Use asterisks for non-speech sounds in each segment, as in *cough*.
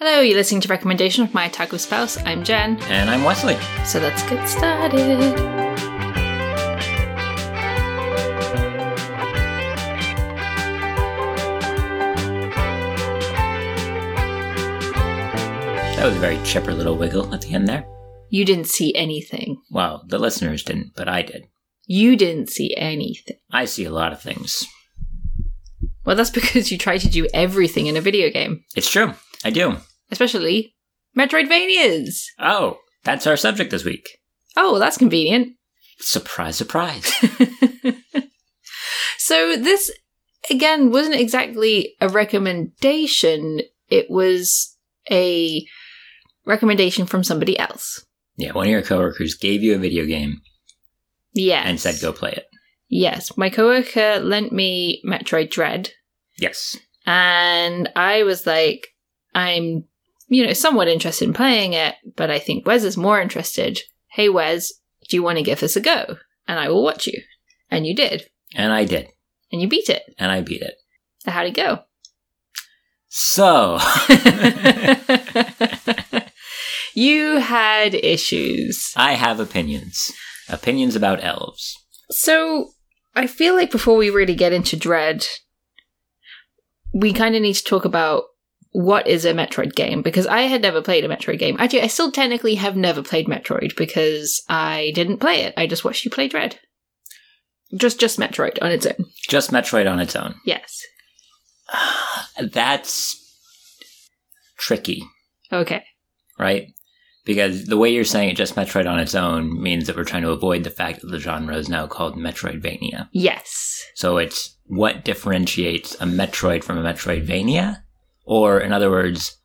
Hello, you're listening to Recommendation of My Otaku Spouse. I'm Jen. And I'm Wesley. So let's get started. That was a very chipper little wiggle at the end there. You didn't see anything. Well, the listeners didn't, but I did. You didn't see anything. I see a lot of things. Well, that's because you try to do everything in a video game, It's true. I do. Especially Metroidvanias. Oh, that's our subject this week. Oh, that's convenient. Surprise, surprise. *laughs* so this again wasn't exactly a recommendation. It was a recommendation from somebody else. yeah, one of your coworkers gave you a video game Yes. and said go play it. Yes. My coworker lent me Metroid Dread, Yes. and I was like, I'm, you know, somewhat interested in playing it, but I think Wes is more interested. Hey, Wes, do you want to give this a go? And I will watch you. And you did. And I did. And you beat it. And I beat it. So how'd it go? So, *laughs* you had issues. I have opinions. Opinions about elves. So I feel like before we really get into Dread, we kind of need to talk about what is a Metroid game because I had never played a Metroid game. Actually, I still technically have never played Metroid because I didn't play it. I just watched you play Dread. Just just Metroid on its own. Just Metroid on its own. Yes. *sighs* That's tricky, Okay. right? Because the way you're saying it, just Metroid on its own, means that we're trying to avoid the fact that the genre is now called Metroidvania. Yes. So it's what differentiates a Metroid from a Metroidvania? Or, in other words,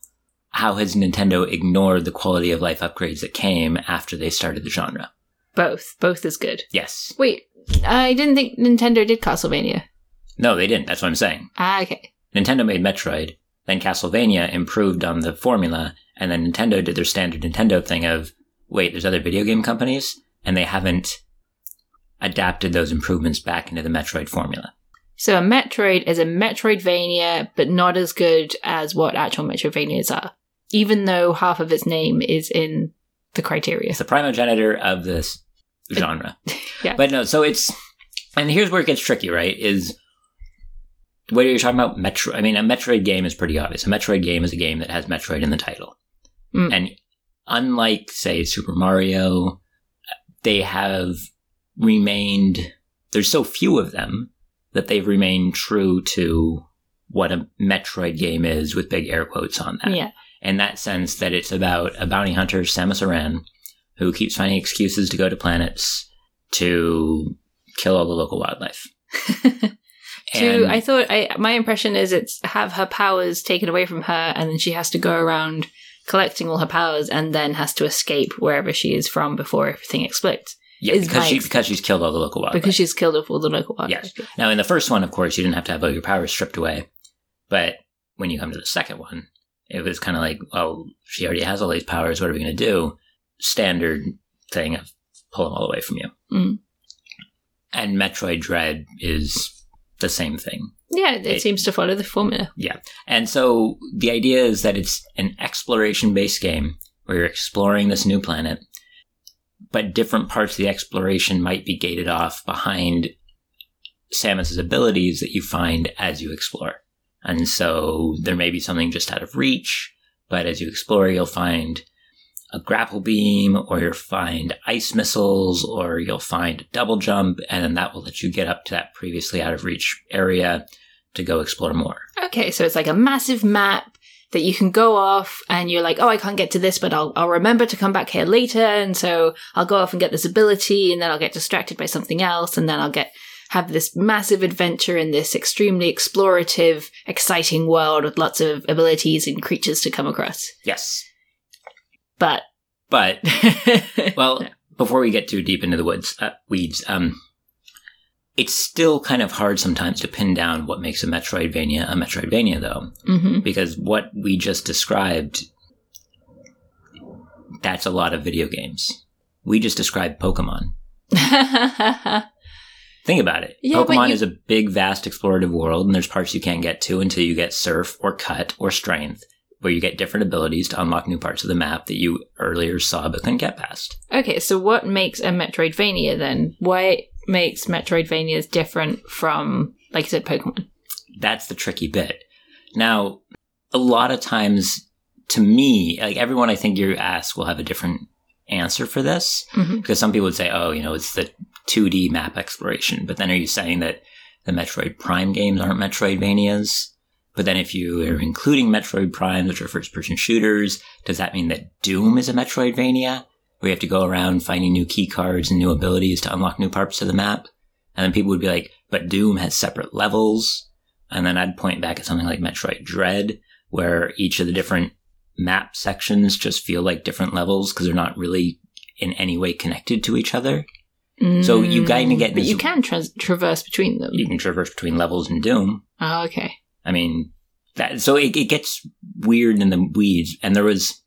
how has Nintendo ignored the quality of life upgrades that came after they started the genre? Both. Both is good. Yes. Wait, I didn't think Nintendo did Castlevania. No, they didn't. That's what I'm saying. Ah, okay. Nintendo made Metroid, then Castlevania improved on the formula, and then Nintendo did their standard Nintendo thing of, wait, there's other video game companies, and they haven't adapted those improvements back into the Metroid formula. So a Metroid is a Metroidvania, but not as good as what actual Metroidvanias are, even though half of its name is in the criteria. It's the primogenitor of this genre. *laughs* Yeah. But no, so it's, and here's where it gets tricky, right? Is what are you're talking about Metro. I mean, a Metroid game is pretty obvious. A Metroid game is a game that has Metroid in the title. Mm. And unlike, say, Super Mario, they have remained, there's so few of them that they've remained true to what a Metroid game is with big air quotes on that. Yeah. In that sense, that it's about a bounty hunter, Samus Aran, who keeps finding excuses to go to planets to kill all the local wildlife. *laughs* To And- I thought I my impression is it's have her powers taken away from her, and then she has to go around collecting all her powers, and then has to escape wherever she is from before everything explodes yeah, is because, she, because she's killed all the local wildlife. because she's killed all the local wildlife. Yes. Now, in the first one, of course, you didn't have to have all your powers stripped away. But when you come to the second one, it was kind of like, well, she already has all these powers. What are we going to do? Standard thing of pull them all away from you. Mm. And Metroid Dread is the same thing. Yeah, it, It- seems to follow the formula. Yeah. And so the idea is that it's an exploration based game where you're exploring this new planet, but different parts of the exploration might be gated off behind Samus's abilities that you find as you explore. And so there may be something just out of reach, but as you explore, you'll find a grapple beam, or you'll find ice missiles, or you'll find a double jump, and then that will let you get up to that previously out of reach area to go explore more. Okay, so it's like a massive map that you can go off and you're like, oh, I can't get to this, but I'll, I'll remember to come back here later. And so I'll go off and get this ability and then I'll get distracted by something else. And then I'll get, have this massive adventure in this extremely explorative, exciting world with lots of abilities and creatures to come across. Yes. But, But *laughs* well, before we get too deep into the woods uh, weeds, um, it's still kind of hard sometimes to pin down what makes a Metroidvania a Metroidvania, though, hmm because what we just described, that's a lot of video games. We just described Pokemon. *laughs* Think about it. Yeah, Pokemon you- is a big, vast, explorative world, and there's parts you can't get to until you get Surf or Cut or Strength. where you get different abilities to unlock new parts of the map that you earlier saw but couldn't get past. Okay, so what makes a Metroidvania then? Why makes Metroidvanias different from, like you said, Pokemon? That's the tricky bit. Now, a lot of times, to me, like everyone I think you ask will have a different answer for this Mhm. because some people would say, "Oh, you know, it's the 2D map exploration," but then are you saying that the Metroid Prime games aren't Metroidvanias? But then, if you are including Metroid Prime, which are first-person shooters, does that mean that Doom is a Metroidvania, you have to go around finding new key cards and new abilities to unlock new parts of the map? And then people would be like, "But Doom has separate levels." And then I'd point back at something like Metroid Dread, where each of the different map sections just feel like different levels because they're not really in any way connected to each other. So you kinda get Mm, But you can tra- traverse between them. You can traverse between levels in Doom. Oh, okay. I mean, that so it, it gets weird in the weeds. And there was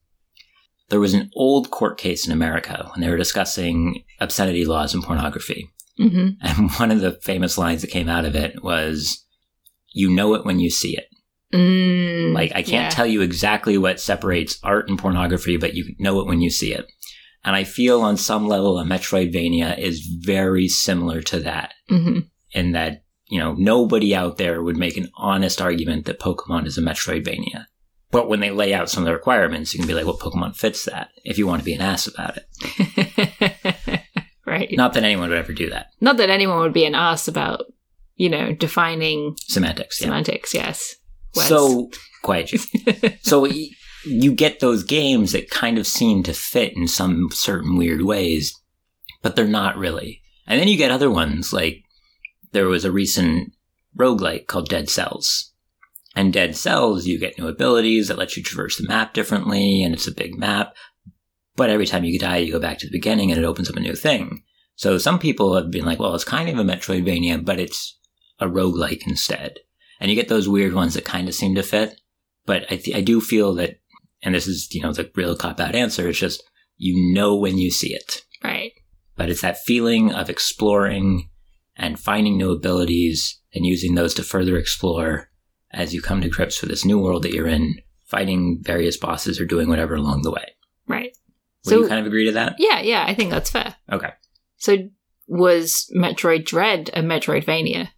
there was an old court case in America when they were discussing obscenity laws and pornography. hmm And *laughs* one of the famous lines that came out of it was, "You know it when you see it." Mm, Like I can't yeah. tell you exactly what separates art and pornography, but you know it when you see it. And I feel on some level a Metroidvania is very similar to that hmm in that, you know, nobody out there would make an honest argument that Pokemon is a Metroidvania. But when they lay out some of the requirements, you can be like, well, Pokemon fits that if you want to be an ass about it. *laughs* right. Not that anyone would ever do that. Not that anyone would be an ass about, you know, defining Semantics, yeah. semantics. Yes. Words. So, *laughs* quiet you. so you get those games that kind of seem to fit in some certain weird ways, but they're not really. And then you get other ones like there was a recent roguelike called Dead Cells. And Dead Cells, you get new abilities that let you traverse the map differently, and it's a big map. But every time you die, you go back to the beginning and it opens up a new thing. So some people have been like, well, it's kind of a Metroidvania, but it's a roguelike instead. And you get those weird ones that kind of seem to fit. But I, th- I do feel that, and this is, you know, the real cop out answer, it's just, you know when you see it. right. But it's that feeling of exploring and finding new abilities and using those to further explore as you come to grips with this new world that you're in, fighting various bosses or doing whatever along the way. Right. Would So- you kind of agree to that? Yeah. Yeah. I think that's fair. Okay. So was Metroid Dread a Metroidvania?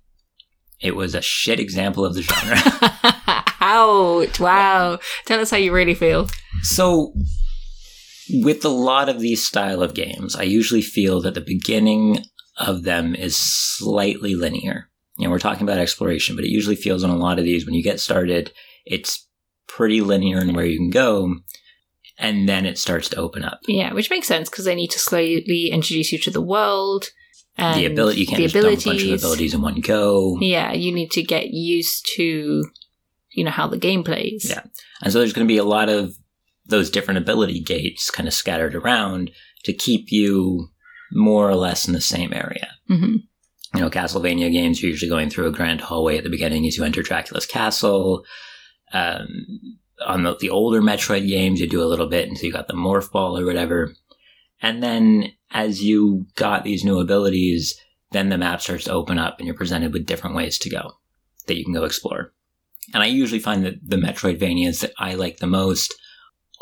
It was a shit example of the genre. *laughs* Ouch. Wow. Tell us how you really feel. So, with a lot of these style of games, I usually feel that the beginning of them is slightly linear. You know, we're talking about exploration, but it usually feels on a lot of these when you get started, it's pretty linear in where you can go, and then it starts to open up. Yeah, which makes sense because they need to slowly introduce you to the world. And the ability you can't the just dump a bunch of abilities. in one go. Yeah, you need to get used to, you know, how the game plays. Yeah. And so there's going to be a lot of those different ability gates kind of scattered around to keep you more or less in the same area. hmm you know, Castlevania games, you're usually going through a grand hallway at the beginning as you enter Dracula's castle. Um, on the, the older Metroid games, you do a little bit until you got the morph ball or whatever. And then as you got these new abilities, then the map starts to open up and you're presented with different ways to go that you can go explore. And I usually find that the Metroidvanias that I like the most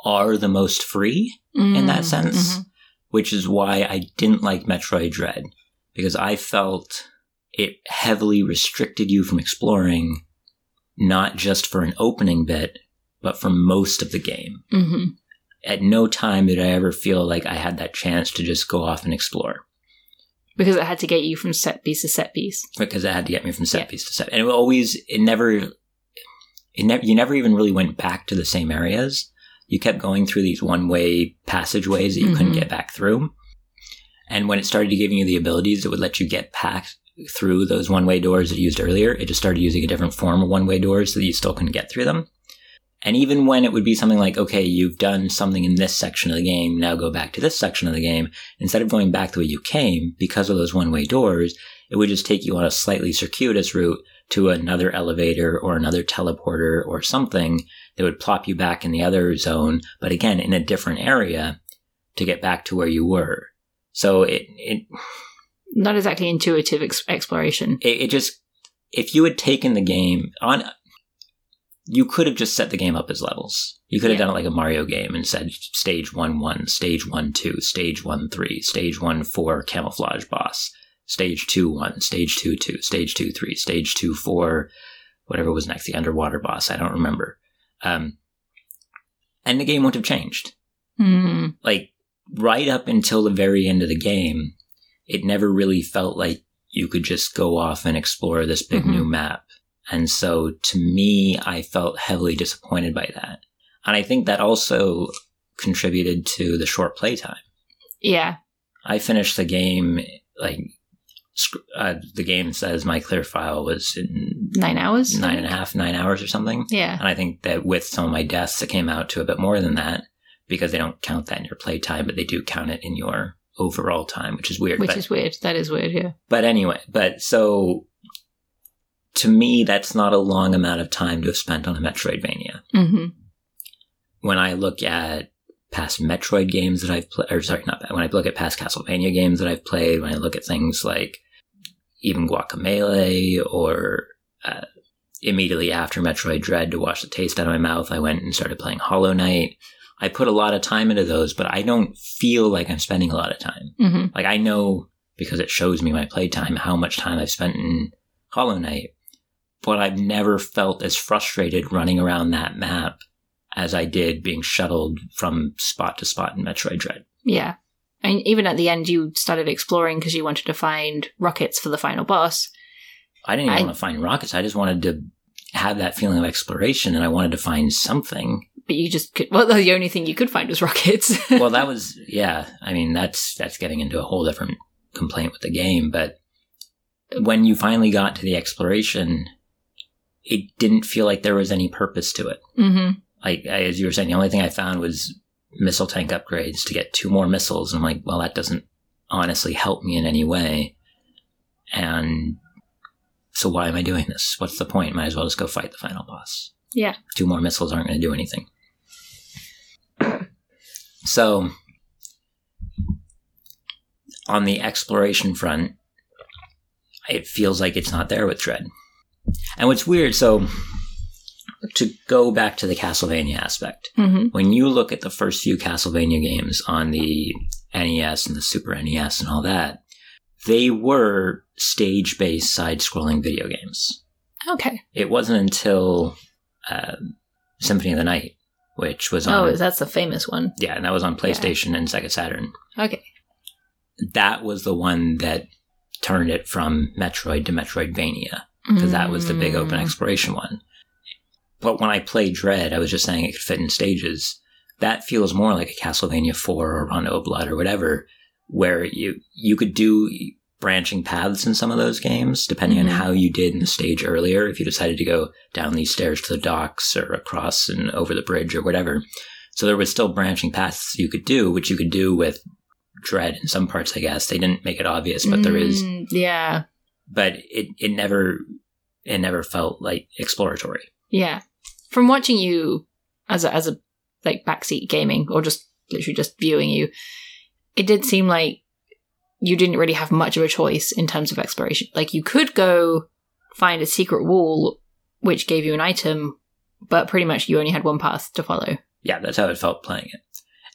are the most free in that sense, Mhm. which is why I didn't like Metroid Dread because I felt it heavily restricted you from exploring, not just for an opening bit, but for most of the game. hmm At no time did I ever feel like I had that chance to just go off and explore Because it had to get you from set piece to set piece. because it had to get me from set Yeah. piece to set. And it always, it never, it never, you never even really went back to the same areas. You kept going through these one way passageways that you couldn't Mhm. get back through. And when it started giving you the abilities that would let you get back through those one way doors you used earlier, it just started using a different form of one way doors so that you still couldn't get through them. And even when it would be something like, okay, you've done something in this section of the game, now go back to this section of the game, instead of going back the way you came because of those one way doors, it would just take you on a slightly circuitous route to another elevator or another teleporter or something that would plop you back in the other zone, but again, in a different area to get back to where you were. So it, it, Not exactly intuitive ex- exploration. it, it just, if you had taken the game on, you could have just set the game up as levels. You could have Yeah. done it like a Mario game and said stage one one, stage one two, stage one three, stage one four camouflage boss, stage two one, stage two two, stage two three, stage two four, whatever was next, the underwater boss. I don't remember. Um, and the game wouldn't have changed. Hmm. Like right up until the very end of the game, it never really felt like you could just go off and explore this big Mhm. new map. And so to me, I felt heavily disappointed by that. And I think that also contributed to the short playtime. Yeah. I finished the game like uh, the game says my clear file was in Nine hours? nine and a half, nine hours or something. Yeah. And I think that with some of my deaths, it came out to a bit more than that because they don't count that in your playtime, but they do count it in your overall time, which is weird. Which but, is weird. That is weird, yeah. but anyway, but so to me, that's not a long amount of time to have spent on a Metroidvania. hmm When I look at past Metroid games that I've played, or sorry, not that, when I look at past Castlevania games that I've played, when I look at things like even Guacamelee or uh, immediately after Metroid Dread to wash the taste out of my mouth, I went and started playing Hollow Knight. I put a lot of time into those, but I don't feel like I'm spending a lot of time. hmm Like I know because it shows me my playtime how much time I've spent in Hollow Knight, but I've never felt as frustrated running around that map as I did being shuttled from spot to spot in Metroid Dread. Yeah. And even at the end, you started exploring because you wanted to find rockets for the final boss. I didn't even I- want to find rockets. I just wanted to have that feeling of exploration and I wanted to find something. But you just could, well, the only thing you could find was rockets. *laughs* well, that was, yeah, I mean, that's, that's getting into a whole different complaint with the game, but when you finally got to the exploration, it didn't feel like there was any purpose to it. hmm like as you were saying, the only thing I found was missile tank upgrades to get two more missiles. And I'm like, well, that doesn't honestly help me in any way. And so why am I doing this? What's the point? Might as well just go fight the final boss. Yeah. Two more missiles aren't going to do anything. So on the exploration front, it feels like it's not there with Dread. And what's weird, so to go back to the Castlevania aspect, hmm when you look at the first few Castlevania games on the NES and the Super NES and all that, they were stage based side scrolling video games. Okay. It wasn't until uh, Symphony of the Night, which was on. Oh, that's the famous one. yeah, and that was on PlayStation and Sega Saturn. Okay. That was the one that turned it from Metroid to Metroidvania. because that was the big open Mm. exploration one. But when I played Dread, I was just saying it could fit in stages. That feels more like a Castlevania 4 or Rondo of Blood or whatever, where you you could do branching paths in some of those games, depending Mhm. on how you did in the stage earlier. If you decided to go down these stairs to the docks or across and over the bridge or whatever. So there was still branching paths you could do, which you could do with Dread in some parts, I guess. They didn't make it obvious, but there is Mm, Yeah. but it, it never it never felt like exploratory. Yeah. From watching you as a, as a like backseat gaming or just literally just viewing you, it did seem like you didn't really have much of a choice in terms of exploration. Like you could go find a secret wall which gave you an item, but pretty much you only had one path to follow. Yeah, that's how it felt playing it.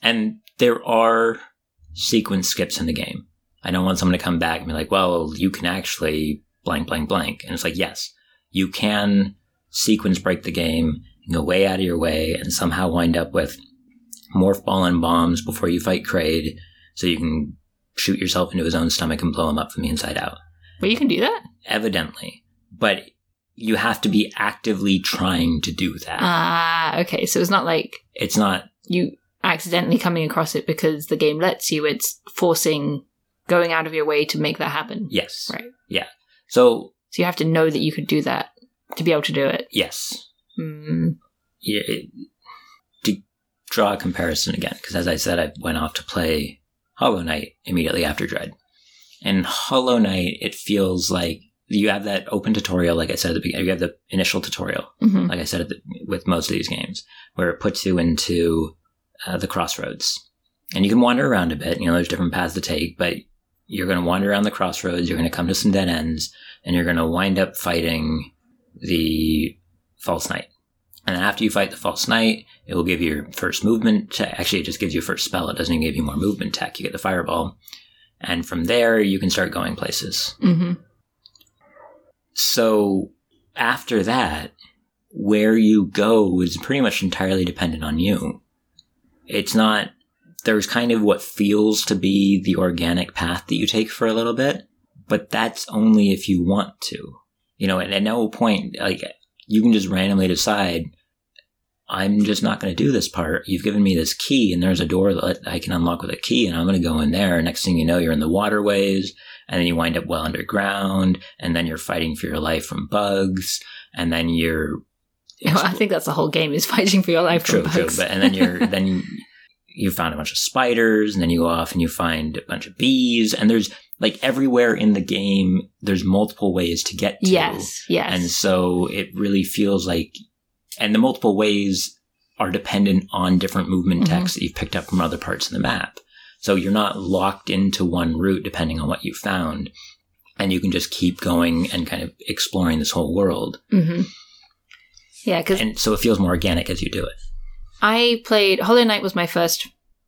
And there are sequence skips in the game. I don't want someone to come back and be like, well, you can actually blank, blank, blank. And it's like, yes, you can sequence break the game and go way out of your way and somehow wind up with morph ball and bombs before you fight Kraid so you can shoot yourself into his own stomach and blow him up from the inside out. But you can do that. evidently, but you have to be actively trying to do that. Ah, okay. So it's not like it's not, you accidentally coming across it because the game lets you. It's forcing going out of your way to make that happen. yes. Right. Yeah. So, So you have to know that you could do that to be able to do it. yes. Mm. Yeah, it- to draw a comparison again, because as I said, I went off to play Hollow Knight immediately after Dread. And Hollow Knight, it feels like you have that open tutorial, like I said at the beginning, you have the initial tutorial, hmm like I said at the, with most of these games, where it puts you into uh, the crossroads. And you can wander around a bit, you know, there's different paths to take, but you're going to wander around the crossroads, you're going to come to some dead ends, and you're going to wind up fighting the False Knight. And then after you fight the false knight, it will give you your first movement check. Actually, it just gives you first spell. It doesn't even give you more movement tech. You get the fireball. And from there, you can start going places. hmm So after that, where you go is pretty much entirely dependent on you. It's not, there's kind of what feels to be the organic path that you take for a little bit, but that's only if you want to. You know, and at no point, like, you can just randomly decide, I'm just not going to do this part. You've given me this key, and there's a door that I can unlock with a key, and I'm going to go in there. Next thing you know, you're in the waterways, and then you wind up well underground, and then you're fighting for your life from bugs, and then you're *laughs* Well, I think that's the whole game is fighting for your life true, from true. But and then you're *laughs* then you, you found a bunch of spiders, and then you go off and you find a bunch of bees, and there's like everywhere in the game, there's multiple ways to get to. yes, yes. And so it really feels like, and the multiple ways are dependent on different movement Mhm. tech that you've picked up from other parts of the map. So you're not locked into one route depending on what you found. And you can just keep going and kind of exploring this whole world. hmm Yeah, because And so it feels more organic as you do it. I played Hollow Knight was my first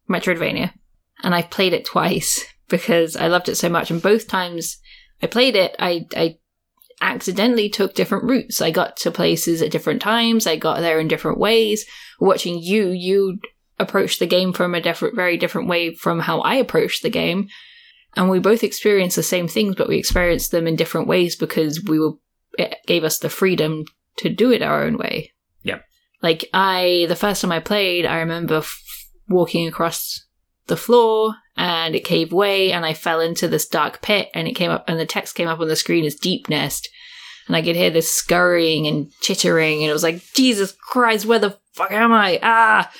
Metroidvania, and I've played it twice because I loved it so much. And both times I played it, I I accidentally took different routes. I got to places at different times. I got there in different ways. Watching you, you approached the game from a different, very different way from how I approached the game. And we both experienced the same things, but we experienced them in different ways because we were, it gave us the freedom to do it our own way. Yep. Like I, the first time I played, I remember f- walking across the floor and it caved way and I fell into this dark pit and it came up and the text came up on the screen as deep nest. And I could hear this scurrying and chittering and it was like, Jesus Christ, where the fuck am I? Ah!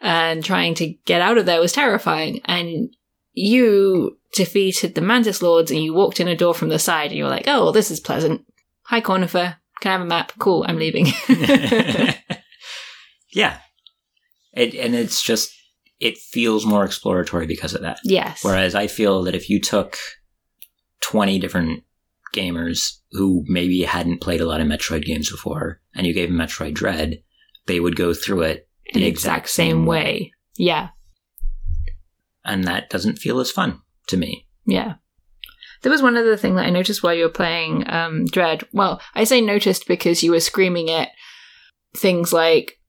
And trying to get out of there was terrifying. And you defeated the Mantis Lords and you walked in a door from the side and you were like, oh, this is pleasant. Hi, Cornifer. Can I have a map? Cool, I'm leaving. *laughs* *laughs* yeah. It, and it's just, it feels more exploratory because of that. yes. Whereas I feel that if you took 20 different gamers who maybe hadn't played a lot of Metroid games before and you gave them Metroid Dread, they would go through it In the exact same way. Yeah. And that doesn't feel as fun to me. Yeah. There was one other thing that I noticed while you were playing um, Dread. Well, I say noticed because you were screaming at things like,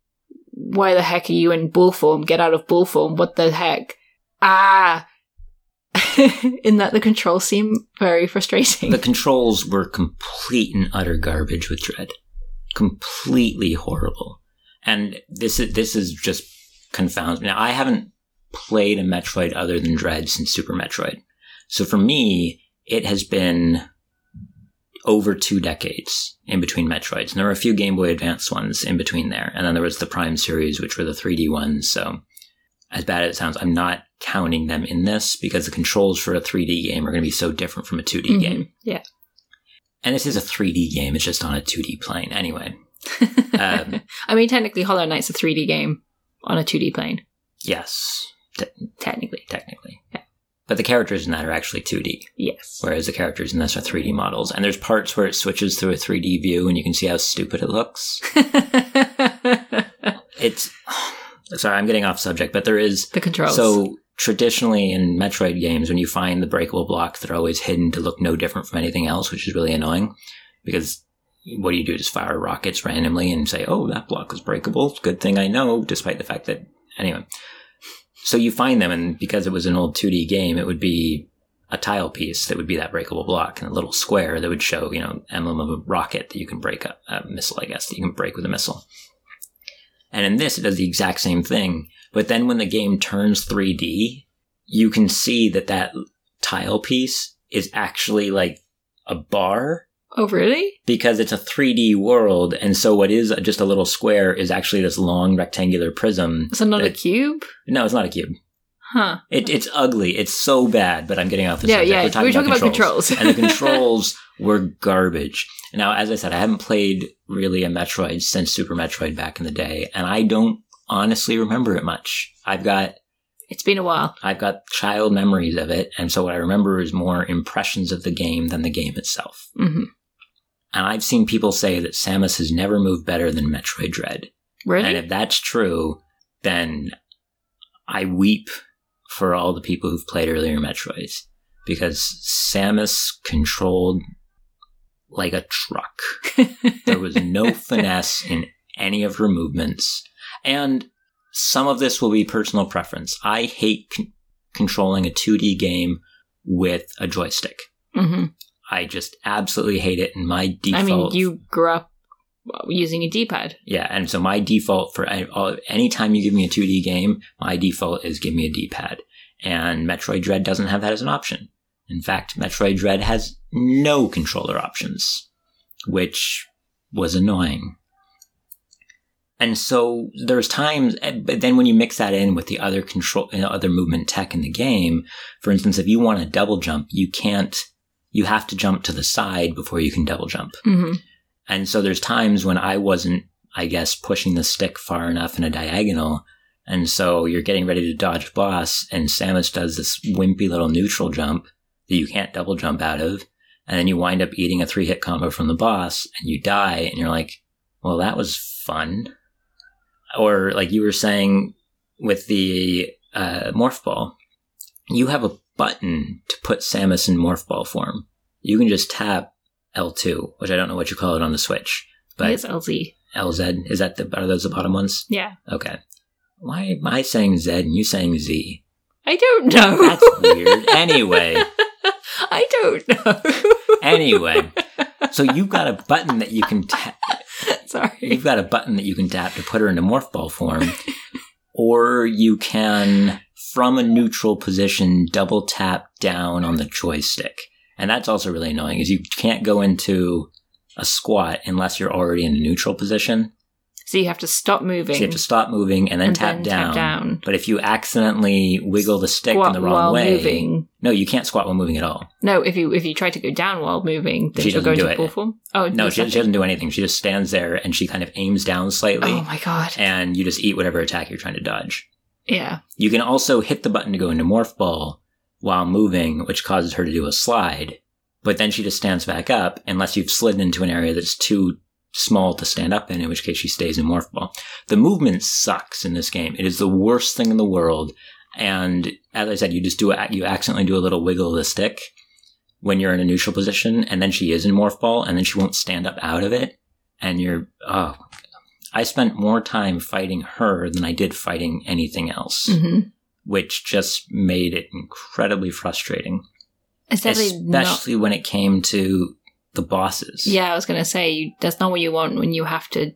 why the heck are you in ball form? Get out of ball form. What the heck? Ah! *laughs* in that the controls seem very frustrating. The controls were complete and utter garbage with Dread. Completely horrible. And this is, this is just confounds me. Now, I haven't played a Metroid other than Dread since Super Metroid. So for me, it has been over two decades in between Metroids. And there were a few Game Boy Advance ones in between there. And then there was the Prime series, which were the 3D ones. So as bad as it sounds, I'm not counting them in this because the controls for a 3D game are going to be so different from a 2D Mhm. game. Yeah. And this is a 3D game. It's just on a 2D plane. Anyway, *laughs* Um, I mean, technically, Hollow Knight's a 3D game on a 2D plane. yes, Technically. technically. But the characters in that are actually 2D, Yes. whereas the characters in this are 3D models. And there's parts where it switches through a 3D view and you can see how stupid it looks. *laughs* It's. Sorry, I'm getting off subject, but there is. the controls. So traditionally in Metroid games, when you find the breakable blocks, they're always hidden to look no different from anything else, which is really annoying. Because what do you do? Just fire rockets randomly and say, "Oh, that block is breakable." Good thing I know, despite the fact that anyway. So you find them, and because it was an old 2D game, it would be a tile piece that would be that breakable block, and a little square that would show, you know, emblem of a rocket that you can break a missile, I guess, that you can break with a missile. And in this, it does the exact same thing. But then when the game turns 3D, you can see that that tile piece is actually like a bar oh, really? because it's a 3D world. And so what is just a little square is actually this long rectangular prism. So not a cube? No, it's not a cube. Huh. It, it's ugly. It's so bad, but I'm getting off the Yeah, subject. yeah. We're We were talking about controls. and the *laughs* controls were garbage. Now, as I said, I haven't played really a Metroid since Super Metroid back in the day, and I don't honestly remember it much. I've got It's been a while. I've got child memories of it, and so what I remember is more impressions of the game than the game itself. hmm And I've seen people say that Samus has never moved better than Metroid Dread. Really? And if that's true, then I weep for all the people who've played earlier Metroids because Samus controlled like a truck. *laughs* there was no finesse in any of her movements. And some of this will be personal preference. I hate con- controlling a 2D game with a joystick. hmm I just absolutely hate it. And my default. I mean, you grew up using a D-pad. Yeah, and so my default for any anytime you give me a 2D game, my default is give me a D-pad. And Metroid Dread doesn't have that as an option. In fact, Metroid Dread has no controller options, which was annoying. And so there's times, eh, but then when you mix that in with the other control, you know, other movement tech in the game, for instance, if you want to double jump, you can't, you have to jump to the side before you can double jump. hmm And so there's times when I wasn't, I guess, pushing the stick far enough in a diagonal. And so you're getting ready to dodge boss, and Samus does this wimpy little neutral jump that you can't double jump out of. And then you wind up eating a three hit combo from the boss, and you die, and you're like, well, that was fun. Or like you were saying with the uh, Morph Ball, you have a button hmm. to put Samus in Morph Ball form. You can just tap L2, which I don't know what you call it on the Switch, but it's LZ. LZ is that the are those the bottom ones? Yeah. Okay. Why am I saying Z and you saying Z? I don't know. That's weird. Anyway, *laughs* I don't know. anyway, *laughs* so you've got a button that you can tap. *laughs* Sorry. You've got a button that you can tap to put her into morph ball form, or you can, from a neutral position, double tap down on the joystick, and that's also really annoying. Is you can't go into a squat unless you're already in a neutral position. So you have to stop moving. So you have to stop moving and then, and tap, then down. tap down. But if you accidentally wiggle the stick Squat in the wrong while way, moving. no, you can't squat while moving at all. No, if you if you try to go down while moving, then She go doesn't do into full form. Oh No, she, she doesn't do anything. She just stands there and she kind of aims down slightly, Oh my god. and you just eat whatever attack you're trying to dodge. Yeah. You can also hit the button to go into morph ball while moving, which causes her to do a slide. But then she just stands back up unless you've slid into an area that's too small to stand up in, in which case she stays in morph ball. The movement sucks in this game. It is the worst thing in the world. And as I said, you just do a, you accidentally do a little wiggle of the stick when you're in a neutral position, and then she is in morph ball, and then she won't stand up out of it. And you're oh, I spent more time fighting her than I did fighting anything else hmm which just made it incredibly frustrating, It's definitely not. especially when it came to the bosses. Yeah, I was gonna say that's not what you want when you have to.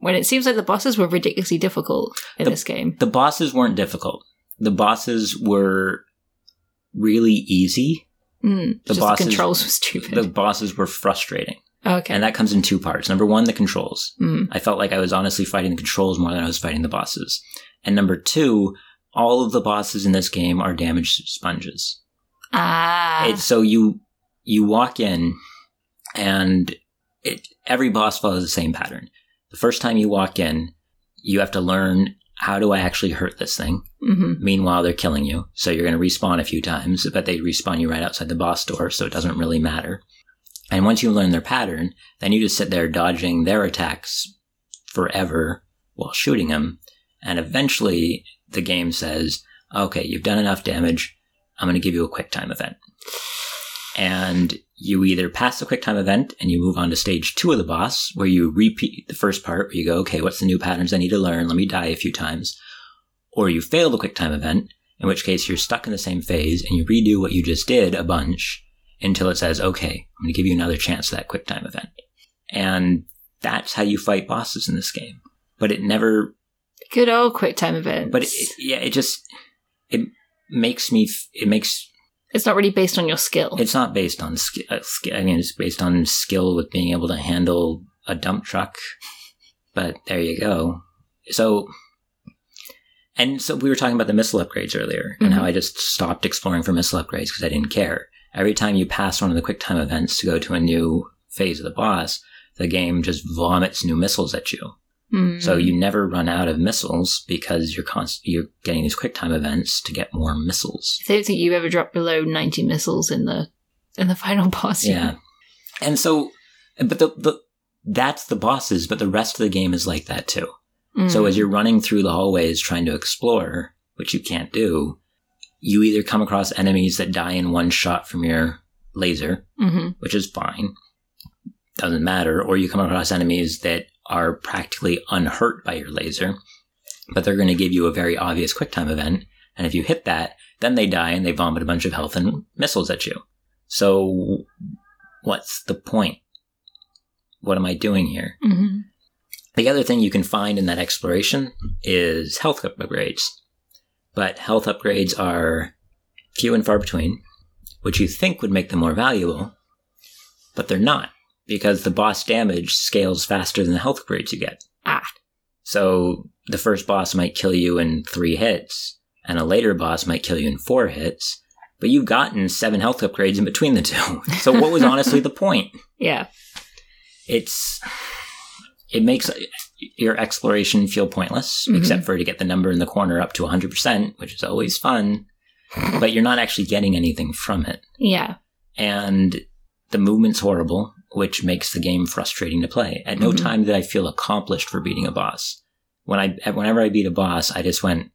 When it seems like the bosses were ridiculously difficult in The- this game. The bosses weren't difficult. The bosses were really easy. Mm, The bosses- the controls *laughs* were stupid. The bosses were frustrating. Okay. And that comes in two parts. Number one, the controls. Mm. I felt like I was honestly fighting the controls more than I was fighting the bosses. And number two, all of the bosses in this game are damaged sponges. Ah. It's so you you walk in and it, every boss follows the same pattern. The first time you walk in, you have to learn how do I actually hurt this thing. hmm Meanwhile, they're killing you, so you're going to respawn a few times, but they respawn you right outside the boss door, so it doesn't really matter. And once you learn their pattern, then you just sit there dodging their attacks forever while shooting them, and eventually the game says, "Okay, you've done enough damage. I'm going to give you a quick time event." And you either pass the quick time event and you move on to stage two of the boss, where you repeat the first part, where you go, "Okay, what's the new patterns I need to learn? Let me die a few times." or you fail the quick time event, in which case you're stuck in the same phase and you redo what you just did a bunch until it says, okay, I'm going to give you another chance to that quick time event. And that's how you fight bosses in this game. But it never, Good old quick time events. but it, yeah, it just, it makes me, it makes, it's not really based on your skill. it's not based on skill. Uh, sk- I mean, it's based on skill with being able to handle a dump truck. But there you go. So, and so we were talking about the missile upgrades earlier and how Mhm. I just stopped exploring for missile upgrades because I didn't care. Every time you pass one of the quick time events to go to a new phase of the boss, the game just vomits new missiles at you. Mm. So you never run out of missiles because you're const- you're getting these quick time events to get more missiles. I don't think you've ever dropped below ninety missiles in the in the *laughs* final boss. yet. Yeah. And so, but the, the, that's the bosses, but the rest of the game is like that too. So Mm. as you're running through the hallways trying to explore, which you can't do, you either come across enemies that die in one shot from your laser, hmm which is fine, doesn't matter, or you come across enemies that are practically unhurt by your laser, but they're going to give you a very obvious quick time event, and if you hit that, then they die and they vomit a bunch of health and missiles at you. So, what's the point? What am I doing here? hmm The other thing you can find in that exploration is health upgrades. But health upgrades are few and far between, which you think would make them more valuable, but they're not, because the boss damage scales faster than the health upgrades you get. Ah. So the first boss might kill you in three hits, and a later boss might kill you in four hits, but you've gotten seven health upgrades in between the two. *laughs* So what was honestly the point? *laughs* Yeah. it's it makes your exploration feel pointless Mhm. except for to get the number in the corner up to 100% which is always fun *laughs* but you're not actually getting anything from it Yeah. and the movement's horrible which makes the game frustrating to play at no Mhm. time did i feel accomplished for beating a boss when i whenever i beat a boss i just went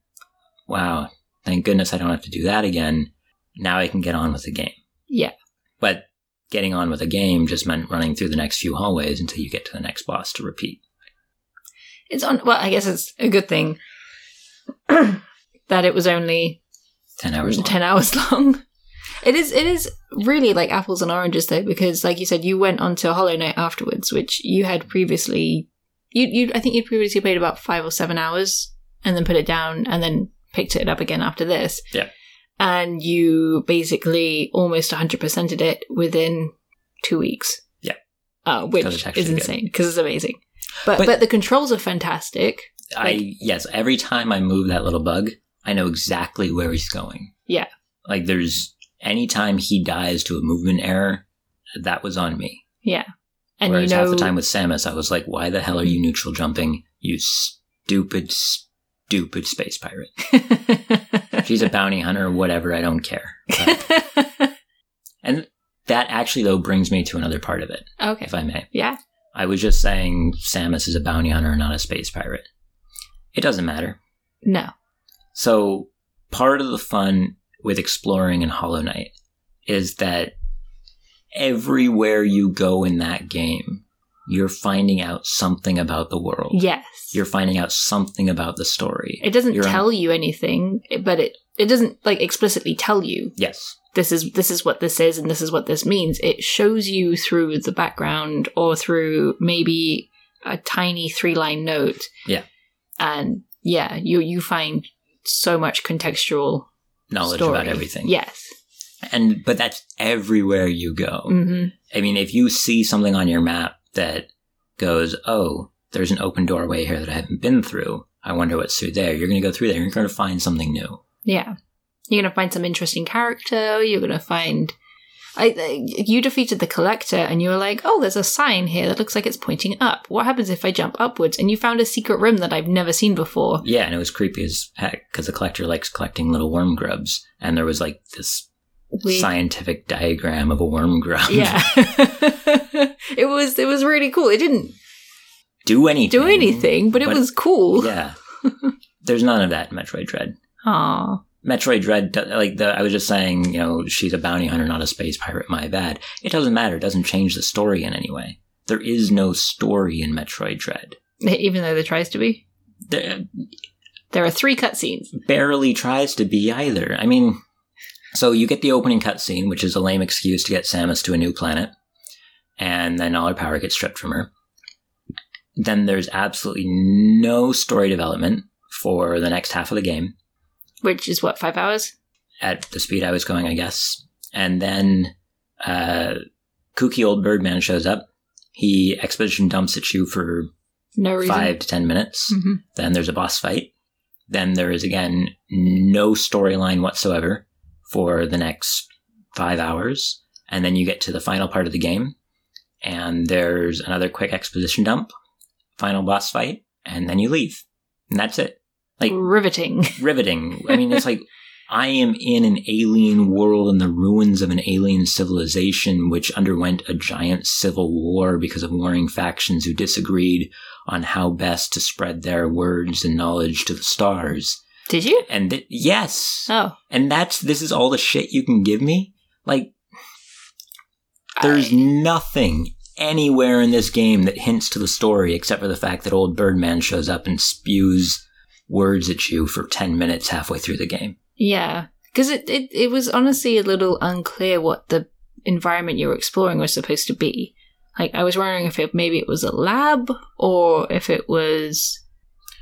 wow thank goodness i don't have to do that again now i can get on with the game Yeah. but getting on with a game just meant running through the next few hallways until you get to the next boss to repeat. It's on. Well, I guess it's a good thing *clears throat* that it was only 10 hours long. ten hours long. It is. It is really like apples and oranges, though, because, like you said, you went on to Hollow Knight afterwards, which you had previously. You, you, I think you'd previously played about five or seven hours, and then put it down, and then picked it up again after this. Yeah. And you basically almost 100%ed it within two weeks. Yeah. Uh, which 'Cause it's actually is insane because it's amazing. But, But- but the controls are fantastic. I, yes, every time I move that little bug, I know exactly where he's going. Yeah. Like there's, anytime he dies to a movement error, that was on me. Yeah. And Whereas you know half the time with Samus, I was like, why the hell are you neutral jumping? You stupid, stupid space pirate. *laughs* She's a bounty hunter, or whatever, I don't care. But- *laughs* and that actually, though, brings me to another part of it, okay. if I may. Yeah. I was just saying Samus is a bounty hunter, not a space pirate. It doesn't matter. No. So, part of the fun with exploring in Hollow Knight is that everywhere you go in that game, you're finding out something about the world. Yes. You're finding out something about the story. it doesn't you're on- tell you anything, but it it doesn't like explicitly tell you yes. this is this is what this is and this is what this means. It shows you through the background or through maybe a tiny three line note. Yeah. And yeah, you you find so much contextual Knowledge story. about everything. Yes. And, but that's everywhere you go. hmm I mean, if you see something on your map that goes, oh, there's an open doorway here that I haven't been through. I wonder what's through there. You're going to go through there. You're going to find something new. Yeah. You're going to find some interesting character. You're going to find. I, you defeated the collector and you were like, oh, there's a sign here that looks like it's pointing up. What happens if I jump upwards? And you found a secret room that I've never seen before. Yeah, and it was creepy as heck because the collector likes collecting little worm grubs, and there was like this Weird. scientific diagram of a worm grub. Yeah. *laughs* *laughs* *laughs* it was it was really cool. It didn't do anything. do anything, but it but- was cool. Yeah. *laughs* There's none of that in Metroid Dread. Aw. Metroid Dread, like the, I was just saying, you know, she's a bounty hunter, not a space pirate. My bad. It doesn't matter. It doesn't change the story in any way. There is no story in Metroid Dread. *laughs* Even though there tries to be. There There are three cutscenes. barely tries to be either. I mean, so you get the opening cutscene, which is a lame excuse to get Samus to a new planet, and then all her power gets stripped from her. Then there's absolutely no story development for the next half of the game. Which is what, five hours? at the speed I was going, I guess. And then uh, kooky old Birdman shows up. He exposition dumps at you for No reason. five to ten minutes. hmm Then there's a boss fight. Then there is again no storyline whatsoever for the next five hours. And then you get to the final part of the game, and there's another quick exposition dump, final boss fight, and then you leave. And that's it. Like Riveting. *laughs* riveting. I mean, it's like I am in an alien world in the ruins of an alien civilization which underwent a giant civil war because of warring factions who disagreed on how best to spread their words and knowledge to the stars. Did you? And th- yes. Oh. And that's this is all the shit you can give me? Like there's I- nothing anywhere in this game that hints to the story except for the fact that old Birdman shows up and spews words at you for 10 minutes halfway through the game. Yeah. Because it, it, it was honestly a little unclear what the environment you were exploring was supposed to be. Like, I was wondering if it maybe it was a lab or if it was.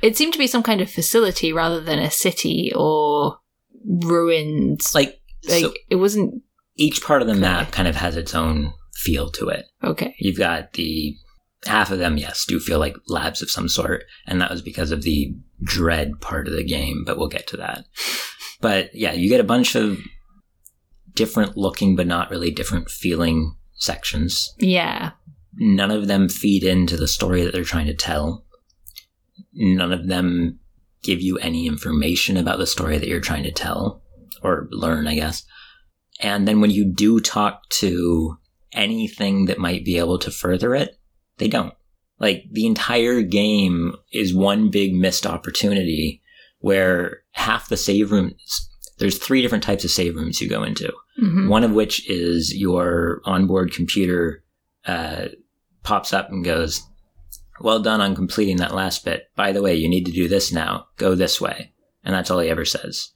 It seemed to be some kind of facility rather than a city or ruins. Like, Like, so it wasn't. Each part of the Okay. map kind of has its own feel to it. Okay. You've got the half of them, yes, do feel like labs of some sort, and that was because of the dread part of the game, but we'll get to that. *laughs* But yeah, you get a bunch of different looking but not really different feeling sections. Yeah. None of them feed into the story that they're trying to tell. None of them give you any information about the story that you're trying to tell or learn, I guess. And then when you do talk to anything that might be able to further it, they don't. Like the entire game is one big missed opportunity where half the save rooms, there's three different types of save rooms you go into. hmm One of which is your onboard computer uh, pops up and goes, Well done on completing that last bit. By the way, you need to do this now. Go this way. And that's all he ever says.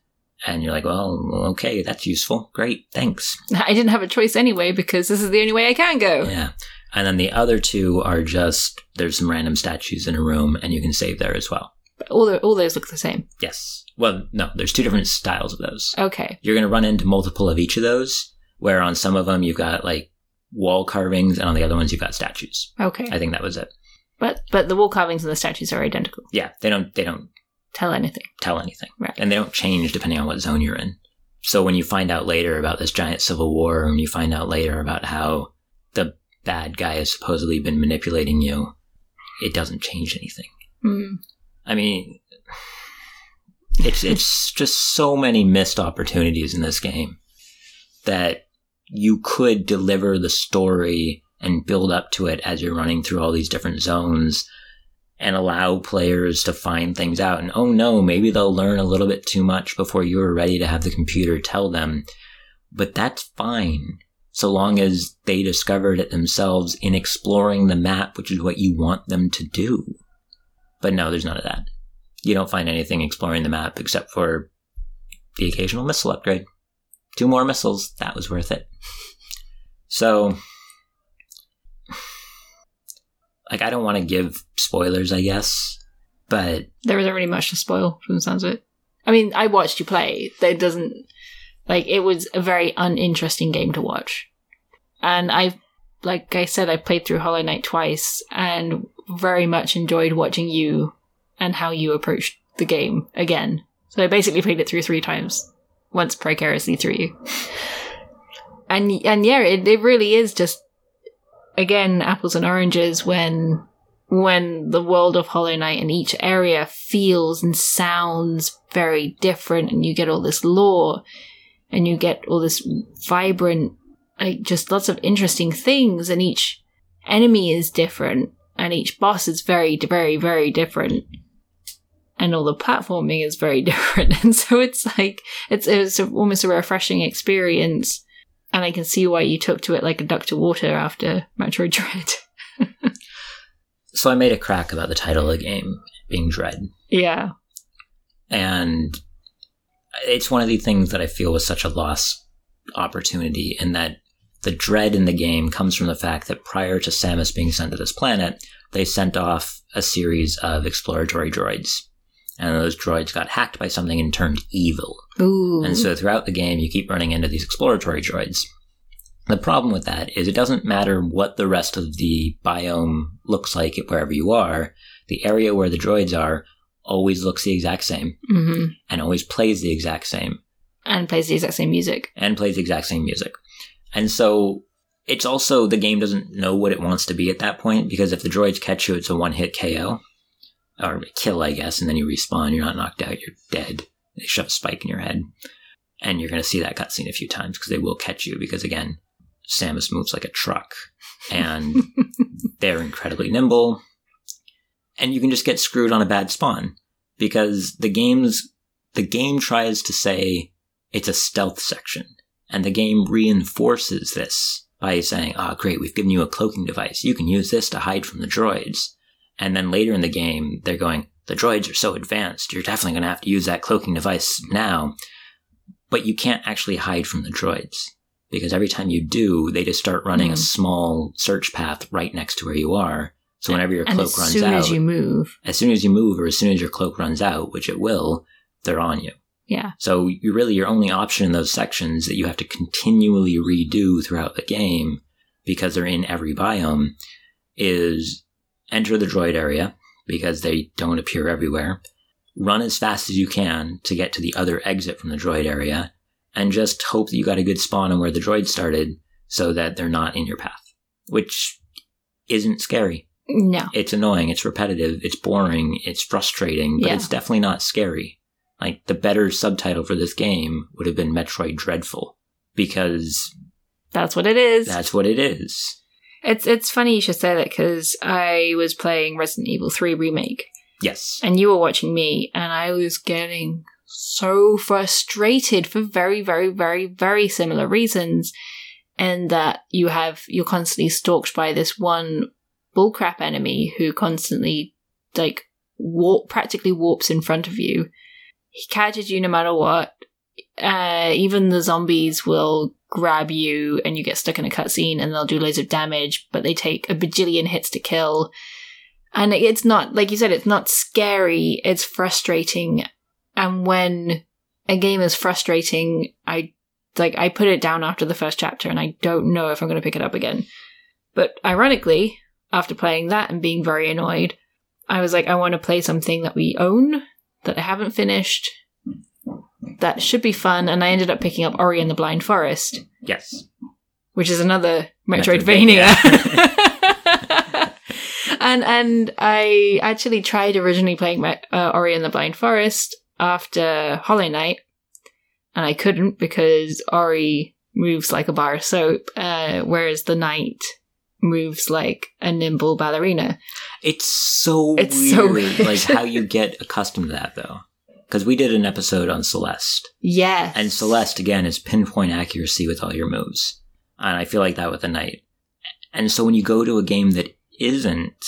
And you're like, Well, okay, that's useful. Great, thanks. *laughs* I didn't have a choice anyway because this is the only way I can go. Yeah. And then the other two are just there's some random statues in a room and you can save there as well. But all, the, all those look the same. Yes. Well, no, there's two different styles of those. Okay. You're going to run into multiple of each of those, where on some of them you've got like wall carvings and on the other ones you've got statues. Okay. I think that was it. But but the wall carvings and the statues are identical. Yeah, they don't they don't Tell anything. tell anything. Right. And they don't change depending on what zone you're in. So when you find out later about this giant civil war and you find out later about how the bad guy has supposedly been manipulating you, it doesn't change anything. Mm. I mean, it's it's *laughs* just so many missed opportunities in this game that you could deliver the story and build up to it as you're running through all these different zones and allow players to find things out. And oh no, maybe they'll learn a little bit too much before you're ready to have the computer tell them. But that's fine. So long as they discovered it themselves in exploring the map, which is what you want them to do. But no, there's none of that. You don't find anything exploring the map except for the occasional missile upgrade. Two more missiles, that was worth it. *laughs* So, like, I don't want to give spoilers, I guess, but There isn't really much to spoil from the sounds of it. I mean, I watched you play. That doesn't like it was a very uninteresting game to watch. And I like I said, I played through Hollow Knight twice and very much enjoyed watching you and how you approached the game again. So I basically played it through three times. Once precariously through you. *laughs* And and yeah, it, it really is just again apples and oranges when when the world of Hollow Knight and each area feels and sounds very different, and you get all this lore, and you get all this vibrant, like just lots of interesting things, and each enemy is different, and each boss is very, very, very different, and all the platforming is very *laughs* different, and so it's like it's it's almost a refreshing experience, and I can see why you took to it like a duck to water after Metroid Dread. *laughs* so I made a crack about the title of the game being Dread. yeah. And it's one of the things that I feel was such a lost opportunity in that the dread in the game comes from the fact that prior to Samus being sent to this planet, they sent off a series of exploratory droids. And those droids got hacked by something and turned evil. Ooh. And so throughout the game, you keep running into these exploratory droids. The problem with that is it doesn't matter what the rest of the biome looks like wherever you are, the area where the droids are always looks the exact same hmm and always plays the exact same And plays the exact same music. and plays the exact same music. And so it's also the game doesn't know what it wants to be at that point because if the droids catch you, it's a one hit KO or kill, I guess, and then you respawn. You're not knocked out. You're dead. They shove a spike in your head. and you're going to see that cutscene a few times because they will catch you because again, Samus moves like a truck, and *laughs* they're incredibly nimble, and you can just get screwed on a bad spawn because the game's the game tries to say it's a stealth section, and the game reinforces this by saying, "Ah, oh, great, we've given you a cloaking device. You can use this to hide from the droids." And then later in the game, they're going, "The droids are so advanced. You're definitely going to have to use that cloaking device now." But you can't actually hide from the droids because every time you do, they just start running mm. a small search path right next to where you are. So whenever your cloak runs out, as soon as you move, as soon as you move, or as soon as your cloak runs out, which it will, they're on you. Yeah. So you really your only option in those sections that you have to continually redo throughout the game because they're in every biome is enter the droid area because they don't appear everywhere. Run as fast as you can to get to the other exit from the droid area and just hope that you got a good spawn on where the droid started so that they're not in your path, which isn't scary. No. It's annoying, it's repetitive, it's boring, it's frustrating, but yeah. it's definitely not scary. Like the better subtitle for this game would have been Metroid Dreadful because that's what it is. That's what it is. It's it's funny you should say that because I was playing Resident Evil 3 remake. Yes. And you were watching me and I was getting so frustrated for very very very very similar reasons and that you have you're constantly stalked by this one bullcrap enemy who constantly like warp practically warps in front of you he catches you no matter what. Uh, even the zombies will grab you and you get stuck in a cutscene and they'll do loads of damage, but they take a bajillion hits to kill. And it's not, like you said, it's not scary, it's frustrating. And when a game is frustrating, I, like, I put it down after the first chapter and I don't know if I'm going to pick it up again. But ironically, after playing that and being very annoyed, I was like, I want to play something that we own that I haven't finished. That should be fun, and I ended up picking up Ori and the Blind Forest. Yes. Which is another Metroidvania. Metroidvania. *laughs* and and I actually tried originally playing uh, Ori and the Blind Forest after Hollow Knight, and I couldn't because Ori moves like a bar of soap, uh, whereas the knight moves like a nimble ballerina. It's so it's weird, so weird. like how you get accustomed to that though. Because we did an episode on Celeste. Yes. And Celeste again is pinpoint accuracy with all your moves. And I feel like that with the knight. And so when you go to a game that isn't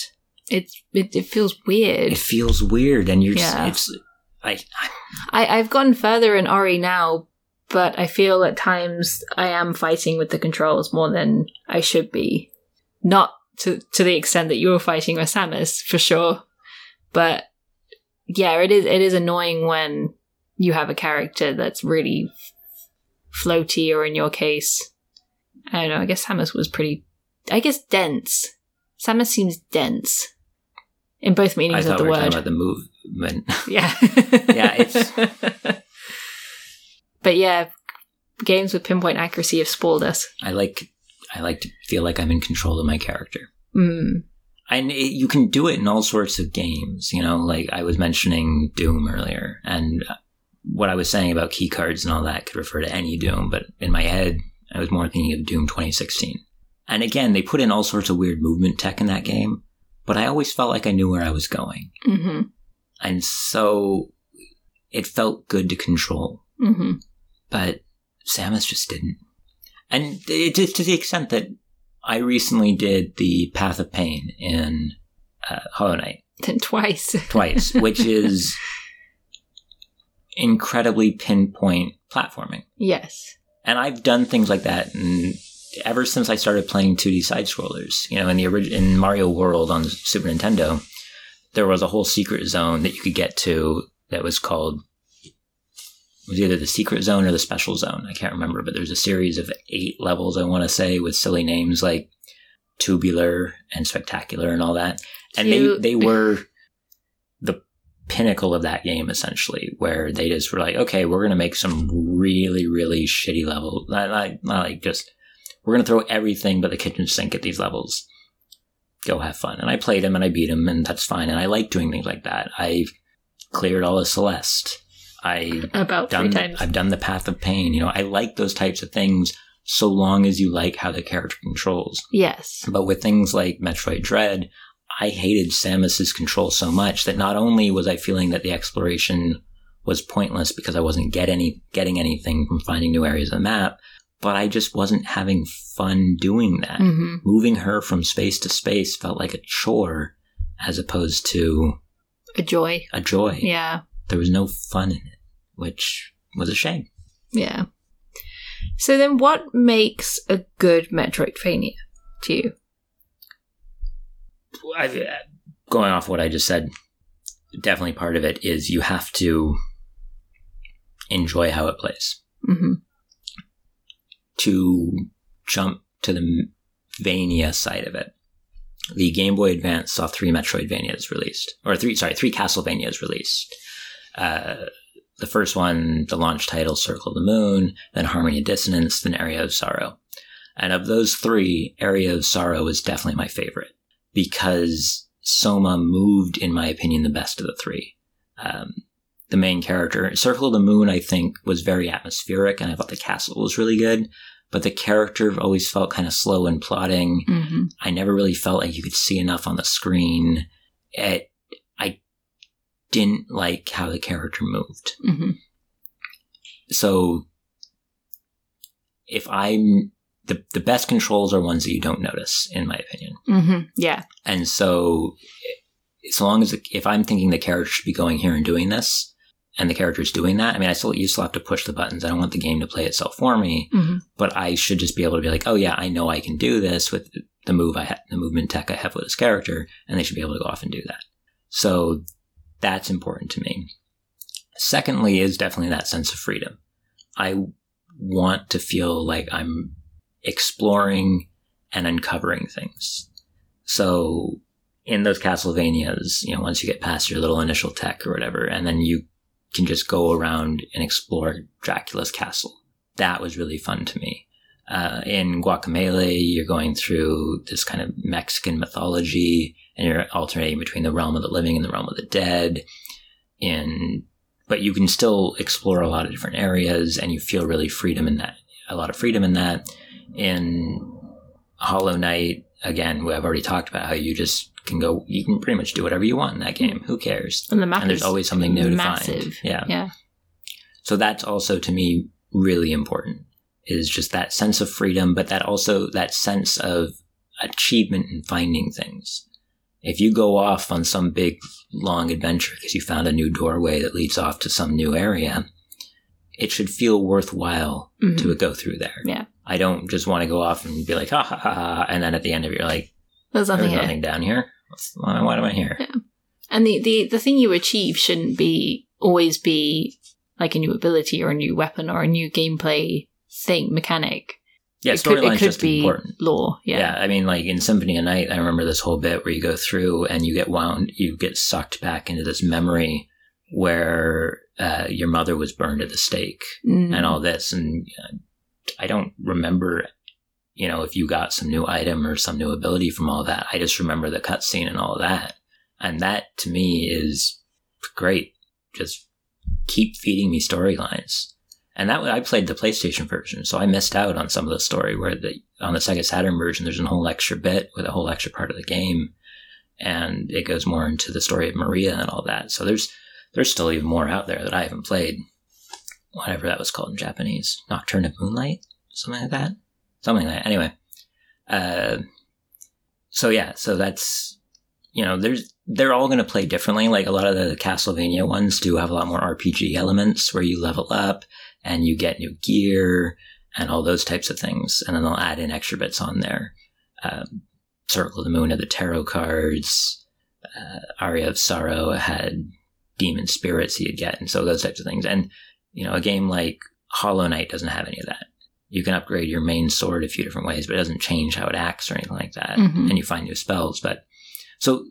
it's it, it feels weird. It feels weird and you're yeah. Just, it's I, I I've gone further in Ori now, but I feel at times I am fighting with the controls more than I should be. Not to to the extent that you were fighting with Samus, for sure. But yeah, it is it is annoying when you have a character that's really floaty, or in your case, I don't know. I guess Samus was pretty. I guess dense. Samus seems dense in both meanings of the we word. about the movement. *laughs* *laughs* Yeah, yeah. It's. *laughs* But yeah, games with pinpoint accuracy have spoiled us. I like I like to feel like I'm in control of my character. Mm. And it, you can do it in all sorts of games, you know, like I was mentioning Doom earlier, and what I was saying about key cards and all that could refer to any Doom, but in my head, I was more thinking of Doom 2016. And again, they put in all sorts of weird movement tech in that game, but I always felt like I knew where I was going. Mm-hmm. And so it felt good to control. Mm-hmm. But Samus just didn't. And it to the extent that I recently did the Path of Pain in uh, Hollow Knight. *laughs* Twice. Twice, which *laughs* is incredibly pinpoint platforming. Yes. And I've done things like that and ever since I started playing 2D side scrollers. You know, in the orig- in Mario World on Super Nintendo, there was a whole secret zone that you could get to that was called was either the secret zone or the special zone. I can't remember, but there's a series of eight levels, I want to say, with silly names like tubular and spectacular and all that. And they, they were the pinnacle of that game, essentially, where they just were like, okay, we're going to make some really, really shitty levels. Not, not, not like just, we're going to throw everything but the kitchen sink at these levels. Go have fun. And I played them and I beat them and that's fine. And I like doing things like that. I cleared all of Celeste. I About three done times. I've done the Path of Pain. You know, I like those types of things so long as you like how the character controls. yes. But with things like Metroid Dread, I hated Samus's control so much that not only was I feeling that the exploration was pointless because I wasn't get any getting anything from finding new areas of the map, but I just wasn't having fun doing that. hmm Moving her from space to space felt like a chore as opposed to A joy. a joy. Yeah. There was no fun in it, which was a shame. Yeah. So then what makes a good Metroidvania to you? I, going off what I just said, definitely part of it is you have to enjoy how it plays. hmm To jump to the Vania side of it, the Game Boy Advance saw three Metroidvanias released, or three, sorry, three Castlevanias released. Uh, the first one, the launch title, Circle of the Moon, then Harmony of Dissonance, then Aria of Sorrow. And of those three, Aria of Sorrow is definitely my favorite because Soma moved, in my opinion, the best of the three. Um, the main character, Circle of the Moon, I think, was very atmospheric, and I thought the castle was really good. But the character always felt kind of slow and plodding. hmm I never really felt like you could see enough on the screen. It, didn't like how the character moved. hmm So if I'm the the best controls are ones that you don't notice, in my opinion. hmm Yeah. And so, so long as if I'm thinking the character should be going here and doing this, and the character is doing that, I mean, I still you still have to push the buttons. I don't want the game to play itself for me, hmm but I should just be able to be like, oh yeah, I know I can do this with the move I have, the movement tech I have with this character, and they should be able to go off and do that. So that's important to me. Secondly, is definitely that sense of freedom. I want to feel like I'm exploring and uncovering things. So in those Castlevanias, you know, once you get past your little initial tech or whatever, and then you can just go around and explore Dracula's castle. That was really fun to me. Uh, in Guacamelee, you're going through this kind of Mexican mythology, and you're alternating between the realm of the living and the realm of the dead. In but you can still explore a lot of different areas, and you feel really freedom in that. A lot of freedom in that. In Hollow Knight, again, I've already talked about how you just can go. You can pretty much do whatever you want in that game. Who cares? And the map and there's always something new to find. Yeah. Yeah. So that's also to me really important is just that sense of freedom, but that also that sense of achievement in finding things. If you go off on some big long adventure because you found a new doorway that leads off to some new area, it should feel worthwhile Mhm. to go through there. Yeah. I don't just want to go off and be like, ha ha ha, ha and then at the end of it, you're like, There's nothing there's here. nothing down here. Why, why am I here? Yeah. And the, the, the thing you achieve shouldn't be always be like a new ability or a new weapon or a new gameplay thing, mechanic. Yeah, storyline's just be important. lore. Yeah. Yeah. I mean, like in Symphony of Night, I remember this whole bit where you go through and you get wound, you get sucked back into this memory where uh, your mother was burned at the stake Mm. and all this. And uh, I don't remember, you know, if you got some new item or some new ability from all that. I just remember the cutscene and all that. And that to me is great. Just keep feeding me storylines. And that I played the PlayStation version, so I missed out on some of the story. Where the on the Sega Saturn version, there's a whole extra bit with a whole extra part of the game, and it goes more into the story of Maria and all that. So there's there's still even more out there that I haven't played. Whatever that was called in Japanese, Nocturne of Moonlight, something like that, something like that. Anyway, uh, so yeah, so that's you know, there's they're all going to play differently. Like a lot of the Castlevania ones do have a lot more RPG elements where you level up and you get new gear and all those types of things, and then they'll add in extra bits on there. Um, Circle of the Moon had the tarot cards. Uh, Aria of Sorrow had demon spirits you'd get, and so those types of things. And you know, a game like Hollow Knight doesn't have any of that. You can upgrade your main sword a few different ways, but it doesn't change how it acts or anything like that. Mhm. And you find new spells, but so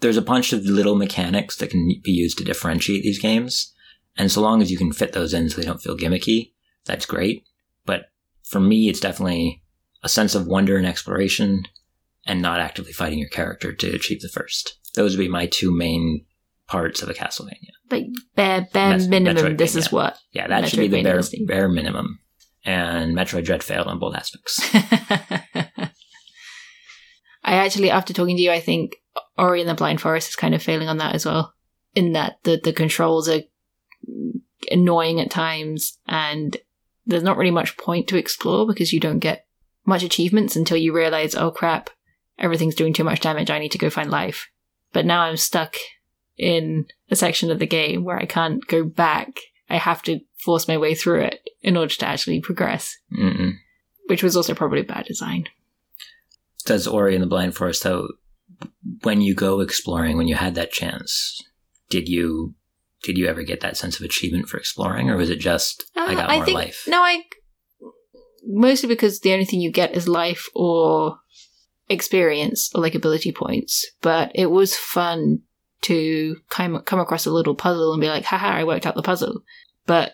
there's a bunch of little mechanics that can be used to differentiate these games. And so long as you can fit those in so they don't feel gimmicky, that's great. But for me, it's definitely a sense of wonder and exploration and not actively fighting your character to achieve the first. Those would be my two main parts of a Castlevania. Like bare bare Mes- minimum. This is what. Yeah, that should be the bare, bare minimum. And Metroid Dread failed on both aspects. *laughs* I actually, after talking to you, I think Ori and the Blind Forest is kind of failing on that as well. In that the the controls are annoying at times, and there's not really much point to explore because you don't get much achievements until you realize, oh crap, everything's doing too much damage. I need to go find life. But now I'm stuck in a section of the game where I can't go back. I have to force my way through it in order to actually progress, Mm-mm. which was also probably bad design. Does Ori and the Blind Forest, though, when you go exploring, when you had that chance, did you did you ever get that sense of achievement for exploring, or was it just I Uh, got more think, life? No, I mostly because the only thing you get is life or experience or like ability points. But it was fun to come come across a little puzzle and be like, haha, I worked out the puzzle. But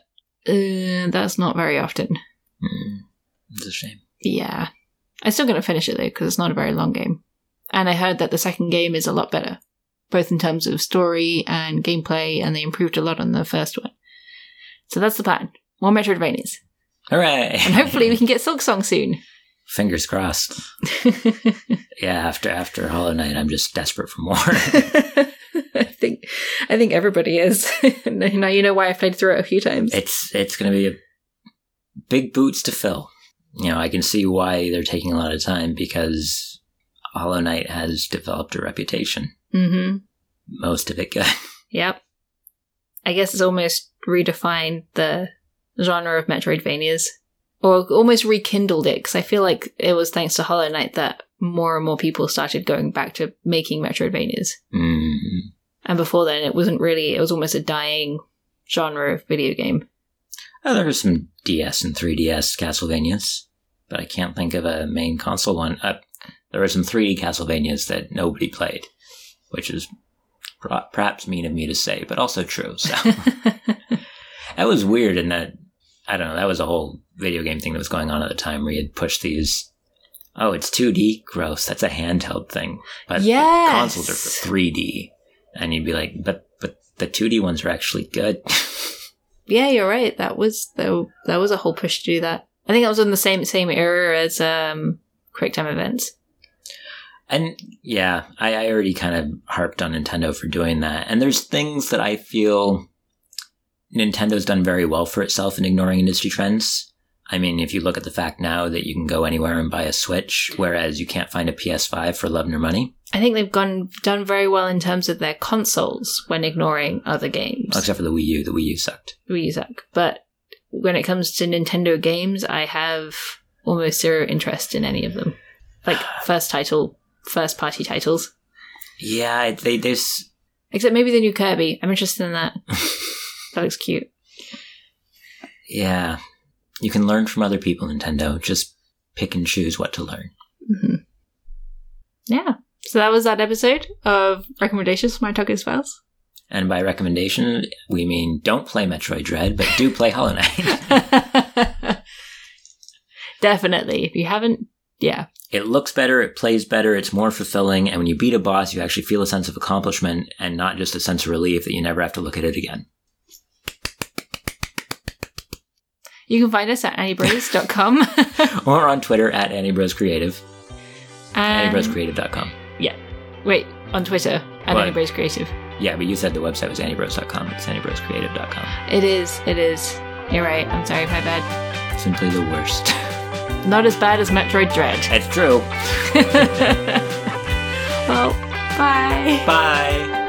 uh, that's not very often. Mm, it's a shame. Yeah, I'm still gonna finish it though because it's not a very long game, and I heard that the second game is a lot better, both in terms of story and gameplay, and they improved a lot on the first one. So that's the plan. More Metroidvanias. Hooray! And hopefully we can get Silksong soon. *laughs* Fingers crossed. *laughs* Yeah, after after Hollow Knight, I'm just desperate for more. *laughs* I think I think everybody is. now you know why I've played through it a few times. it's it's going to be a big boots to fill. You know, I can see why they're taking a lot of time because Hollow Knight has developed a reputation. Mm-hmm. Most of it good. *laughs* Yep. I guess it's almost redefined the genre of Metroidvanias, or almost rekindled it. Because I feel like it was thanks to Hollow Knight that more and more people started going back to making Metroidvanias. Mm. And before then, it wasn't really. It was almost a dying genre of video game. Oh, there were some DS and 3DS Castlevanias, but I can't think of a main console one. Uh, there were some 3D Castlevanias that nobody played, which is per- perhaps mean of me to say, but also true. So *laughs* *laughs* that was weird in that, I don't know, that was a whole video game thing that was going on at the time where you had pushed these, oh, it's 2D, gross, that's a handheld thing. But Yes. consoles are for 3D. And you'd be like, but, but the 2D ones are actually good. *laughs* Yeah, you're right. That was that, that was a whole push to do that. I think that was in the same same era as um Quick Time Events. And yeah, I, I already kind of harped on Nintendo for doing that. And there's things that I feel Nintendo's done very well for itself in ignoring industry trends. I mean, if you look at the fact now that you can go anywhere and buy a Switch, whereas you can't find a PS5 for love nor money, I think they've gone done very well in terms of their consoles when ignoring other games. except for the Wii U. The Wii U sucked. Wii U suck. But when it comes to Nintendo games, I have almost zero interest in any of them. Like first title, first party titles. Yeah, they there's Except maybe the new Kirby. I'm interested in that. *laughs* that looks cute. yeah, you can learn from other people. Nintendo just pick and choose what to learn. hmm Yeah. So that was that episode of recommendations from my Tokyo's Files. And by recommendation, we mean don't play Metroid Dread, but do play Hollow Knight. *laughs* Definitely. If you haven't, yeah. it looks better, it plays better, it's more fulfilling, and when you beat a boss, you actually feel a sense of accomplishment and not just a sense of relief that you never have to look at it again. You can find us at annybros.com. *laughs* or on Twitter at AnnieBrosCreative, and AnnieBrosCreative.com. Yeah. Wait, on Twitter at What? Annybros Creative. Yeah, but you said the website was AnnieBros.com. It's AnnieBrosCreative.com. It is, it is. You're right. I'm sorry, my bad. Simply the worst. *laughs* Not as bad as Metroid Dread. it's true. *laughs* well, bye. Bye.